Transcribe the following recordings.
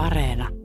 Areena.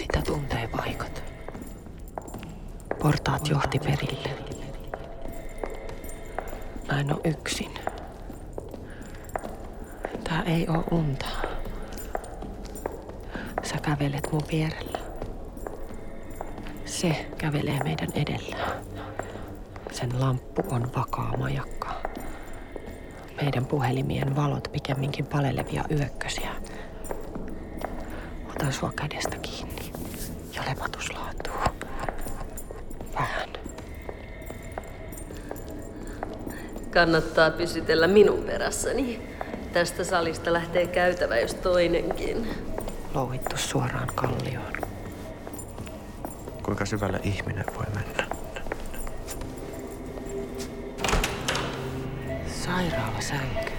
Sitä tuntee paikat. Portaat johti perille. Mä en oo yksin. Tää ei oo unta. Sä kävelet mun vierellä. Se kävelee meidän edellä. Sen lamppu on vakaa majakka. Meidän puhelimien valot pikemminkin palelevia yökkösiä. Otan sua kädestä kiinni ja levatus laatuu. Vähän. Kannattaa pysytellä minun perässäni. Tästä salista lähtee käytävä jos toinenkin. Louhittu suoraan kallioon. Kuinka syvälle ihminen voi mennä? Sairaalasänky. Ei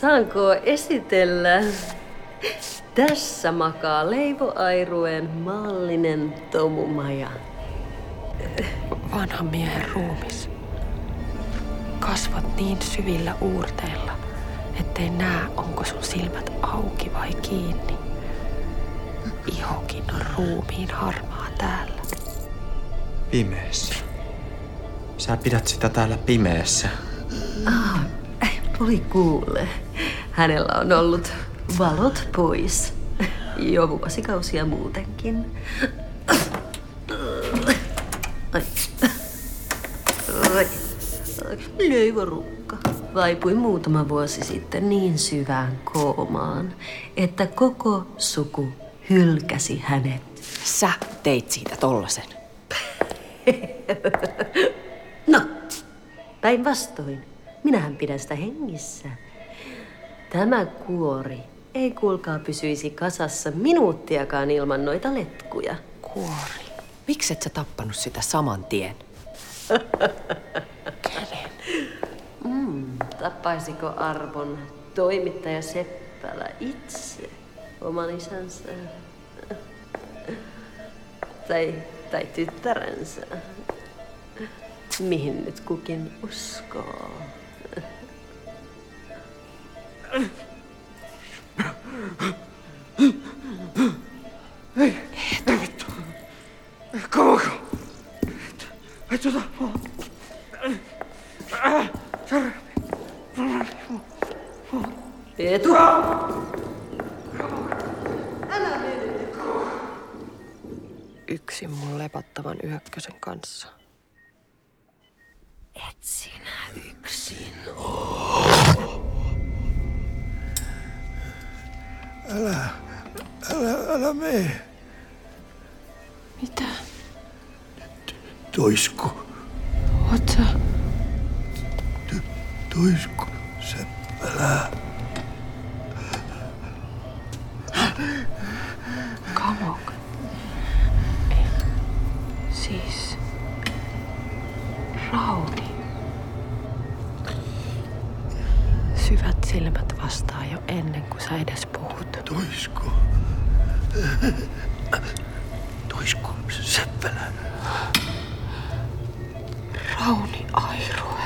Saanko esitellä? Tässä makaa Leivo Airueen maallinen tomumaja. vanhan miehen ruumis. Kasvot niin syvillä uurteilla, ettei näe, onko sun silmät auki vai kiinni. Ihokin on ruumiin harmaa täällä. Pimeässä. Sä pidät sitä täällä pimeässä. Voi kuule, hänellä on ollut valot pois. Jo vuosikausia muutenkin. Ai. Ai. Vaipui muutama vuosi sitten niin syvään koomaan, että koko suku hylkäsi hänet. Sä teit siitä tollasen. No, päinvastoin. Minähän pidän sitä hengissä. Tämä kuori ei kuulkaa pysyisi kasassa minuuttiakaan ilman noita letkuja. Kuori. Miksi et sä tappanut sitä saman tien? Tappaisiko arvon toimittaja Seppälä itse oman isänsä? Tai, tai tyttärensä? Mihin nyt kukin uskoo? Kanssa. Et sinä yksin. Älä, älä mene. Mitä? Toisku, Oot sä? toisku, Seppälä. Toisku, Seppälä. Rauni Airue.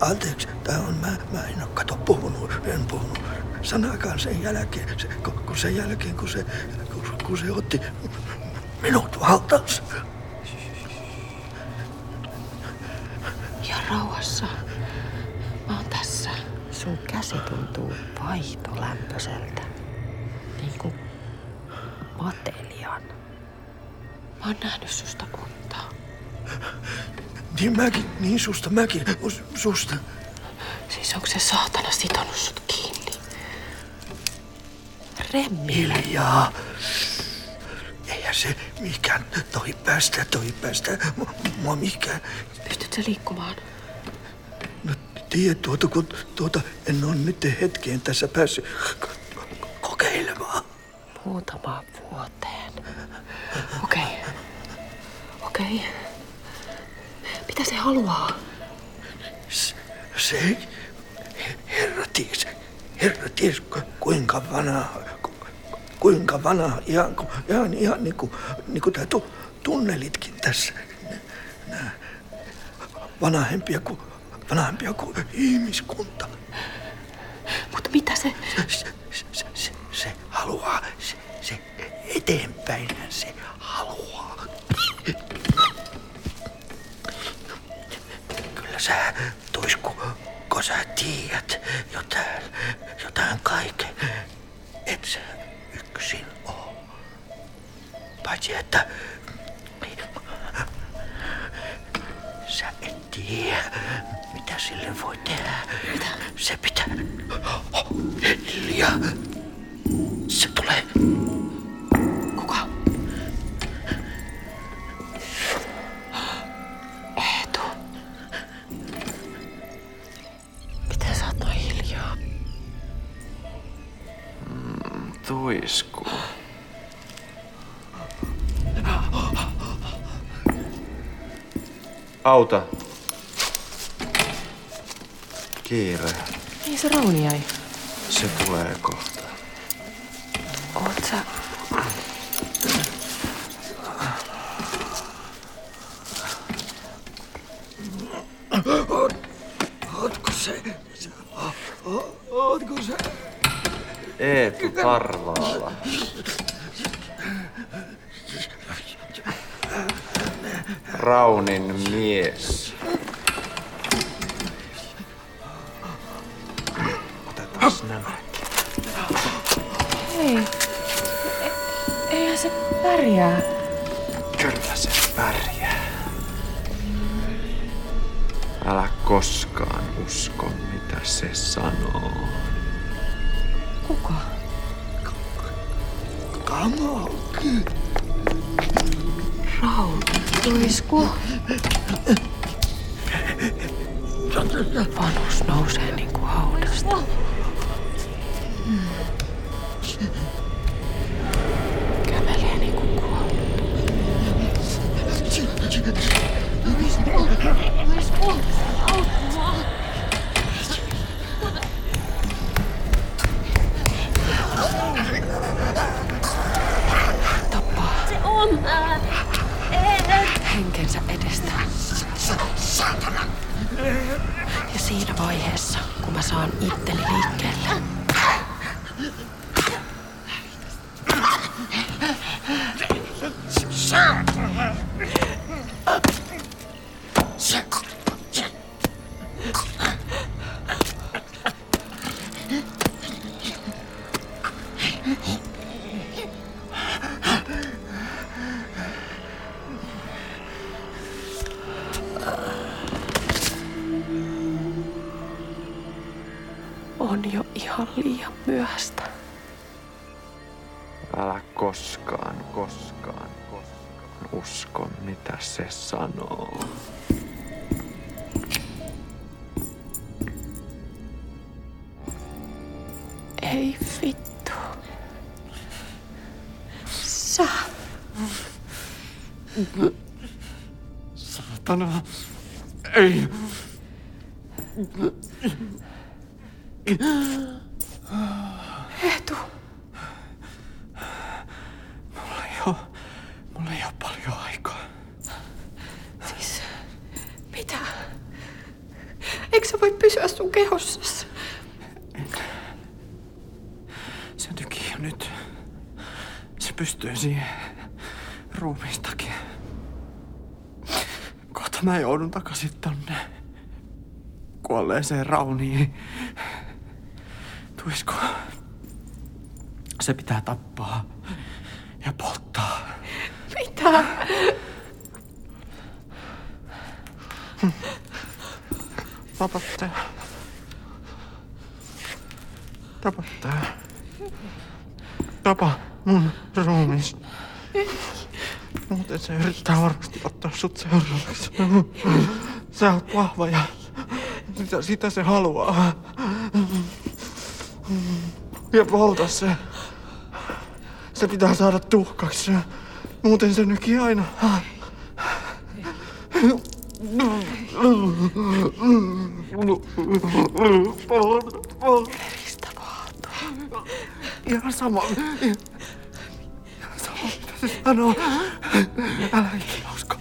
Anteeksi, tää on mä, mä en oo kato puhunut, en puhunut sanakaan sen jälkeen, se, kun, kun sen jälkeen, kun se, kun, kun se otti minut valtaansa. Käsi tuntuu vaihtolämpöiseltä. Niin kuin matelian. Mä oon nähnyt susta unta. Niin mäkin, niin susta mäkin, susta. Siis onko se saatana sitonut sut kiinni? Remmi. Hiljaa. Eihän se mikään toi päästä, toi päästä mua mikään. Pystytkö liikkumaan? Tiedä tuota, kun tuota en ole nyt hetkeen tässä päässyt ko- kokeilemaan. Muutamaan vuoteen. Okei. Okei. Mitä se haluaa? Se, he- herra ties, herra ties ku- kuinka vanha, ku- kuinka vanha, ihan, ihan, ihan niin kuin, niin kuin tunnelitkin tässä. Nää, vanhempia kuin, vanhempia kuin ihmiskunta. Mutta mitä se... Se, se, se, se haluaa, se, se eteenpäinhän se haluaa. Kyllä sä, Tuisku, kun sä tiedät jotain, jotain kaiken, et sä yksin oo. Paitsi että sä et tiedä, mitä sille voi tehdä. Mitä? Se pitää... Hiljaa. Se tulee. Kuka? Eetu. Miten sä oot noin hiljaa? Tuisku. Auta. Kiire. Niin se Rauni jäi. Se tulee kohta. Oot sä... Ootko se? Ootko se? Eetu Tarvaala. Raunin mies. Otetaan nämä. Ei. E- eihän se pärjää. Kyllä se pärjää. Älä koskaan usko, mitä se sanoo. Kuka? Kamalki. Rauni. Tuisku. Vanhus nousee niin kuin haudasta. Kävelee niin kuin kuollut. Tappaa. Se on Henkensä edestä. Ja siinä vaiheessa, kun mä saan itteni liikkeelle, ihan liian myöhäistä. Älä koskaan, koskaan, koskaan usko, mitä se sanoo. Ei vittu. Sä. Satana. Ei. Eetu. Mulla ei oo, mulla ei oo paljon aikaa. Siis, mitä? Eikö sä voi pysyä sun kehossas? Se tykii jo nyt. Se pystyy siihen ruumiistakin. Kohta mä joudun takaisin tonne kuolleeseen Rauniin. Tuisko? Se pitää tappaa ja polttaa. Mitä? Vapatte. Tapa tää. Tapa mun ruumis. Muuten se yrittää varmasti ottaa sut seuraavaksi. Sä oot vahva ja sitä, sitä se haluaa. Ja polta se. Se pitää saada tuhkaksi. Muuten se nykii aina. Mistä? Ihan sama. Ihan sama, mitä se sanoo. Älä ikinä usko.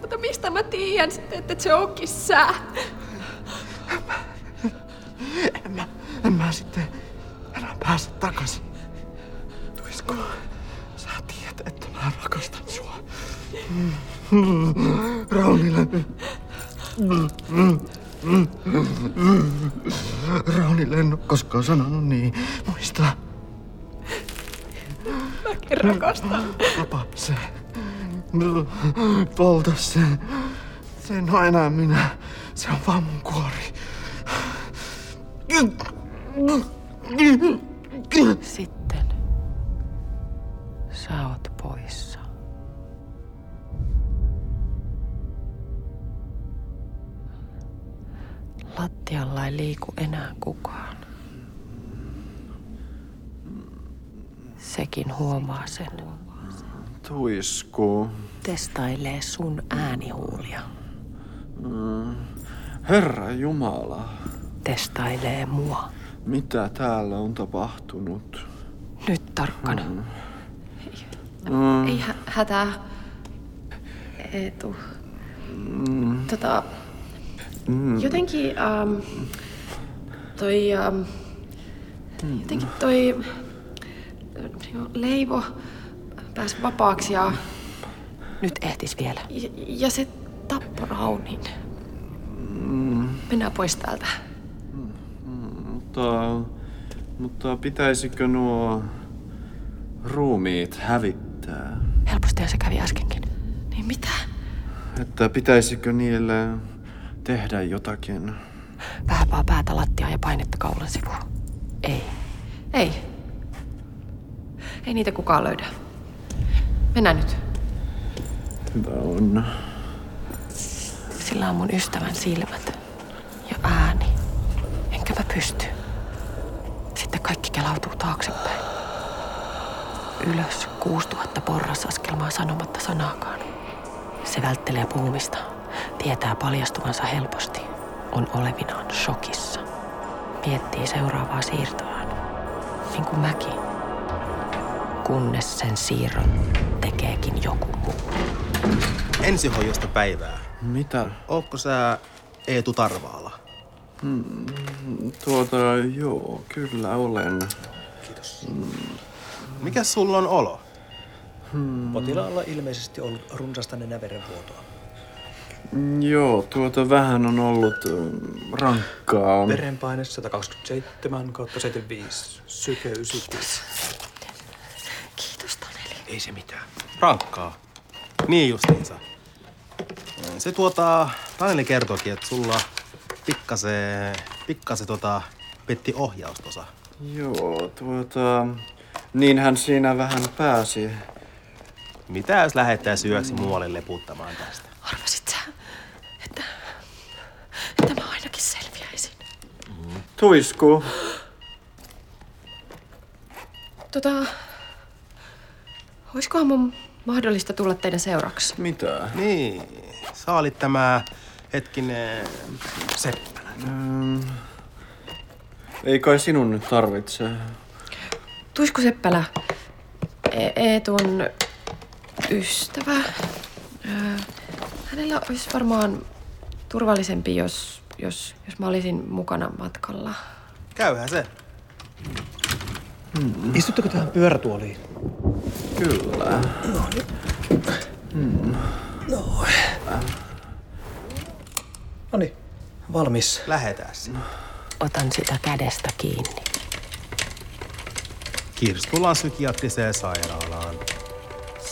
Mutta mistä mä tiedän sitten, että se onkin sä? En mä, en mä sitten enää pääse takaisin. Tuisko, sä tiedät, että mä rakastan sua. Raunille. Raunille en oo koskaan sanonut niin. Muista. Mäkin rakastan. Tapa se. Polta se. Se en oo enää minä. Se on vaan mun Sitten sä oot poissa. Lattialla ei liiku enää kukaan. Sekin huomaa sen. Tuisku. Testailee sun äänihuulia. Herra Jumala. Testailee mua. Mitä täällä on tapahtunut? Nyt tarkkana. Ei hä- hätää. Eetu. Tota, jotenkin ähm, toi, ähm, jotenkin toi äh, Leivo pääsi vapaaksi ja, Nyt ehtis vielä. ja, ja se tappoi Raunin. Mennään pois täältä. Mutta, mutta pitäisikö nuo ruumiit hävittää? Helpostihan se kävi äskenkin. Niin mitä? Että pitäisikö niille tehdä jotakin? Vähän vaan päätä lattiaa ja painetta kaulan sivuun. Ei. Ei. Ei niitä kukaan löydä. Mennään nyt. Hyvä on. Sillä on mun ystävän silmät ja ääni. Enkä mä pysty. Sitten kaikki kelautuu taaksepäin. Ylös 6000 porrasaskelmaa sanomatta sanaakaan. Se välttelee puhumista. Tietää paljastuvansa helposti. On olevinaan shokissa. Miettii seuraavaa siirtoaan. Niin kuin mäkin. Kunnes sen siirron tekeekin joku muu. Ensihoidosta päivää. Mitä? Ootko sä Eetu Tarvaala? Tuota, joo, kyllä olen. Kiitos. Mikä sulla on olo? Potilaalla ilmeisesti ollut runsasta nenäverenvuotoa. Mm, Joo, tuota vähän on ollut ähm, rankkaa. Verenpaine 127 kautta 75, syke 96. Kiitos Taneli. Ei se mitään. Rankkaa. Niin justiinsa. Se tuota, Taneli kertoikin, että sulla pikkasen, pikkasen tuota, petti ohjaus tuossa. Joo, tuota... Niinhän siinä vähän pääsi. Mitä jos lähettää syöksi muualle leputtamaan tästä? Arvasit sä, että, että mä ainakin selviäisin? Tuisku. Tota, olisikohan mun mahdollista tulla teidän seuraksi? Mitä? Niin, sä olit tämä hetkinen Seppälä. Ähm, ei kai sinun nyt tarvitse. Tuisku Seppälä, E- Eetun ystävä. Öö, hänellä olisi varmaan turvallisempi, jos, jos, jos mä olisin mukana matkalla. Käyhän se. Istutteko tähän pyörätuoliin? Kyllä. No niin, valmis. Lähetään se. Otan sitä kädestä kiinni. Kiitos, tullaan psykiatriseen sairaalaan.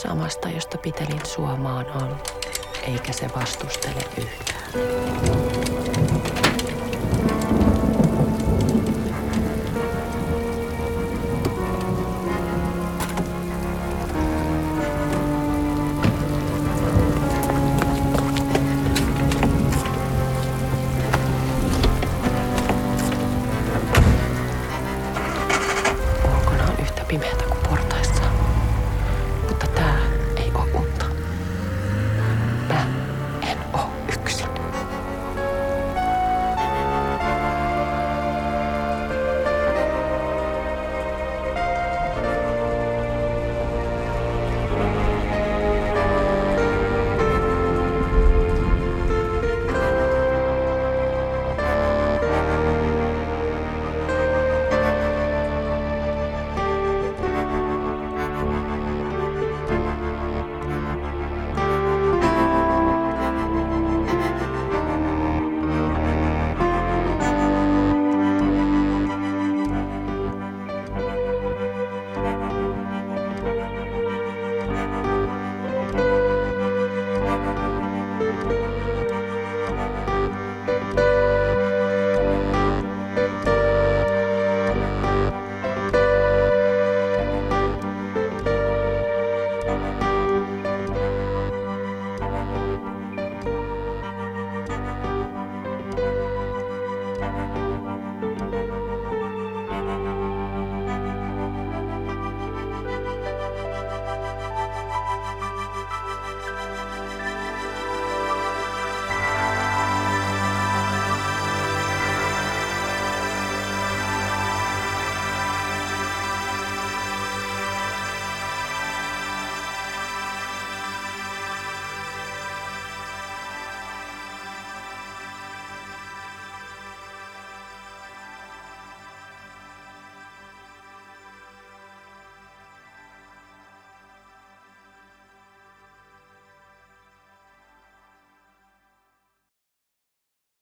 Samasta, josta pitelin sua maan alla. Eikä se vastustele yhtään.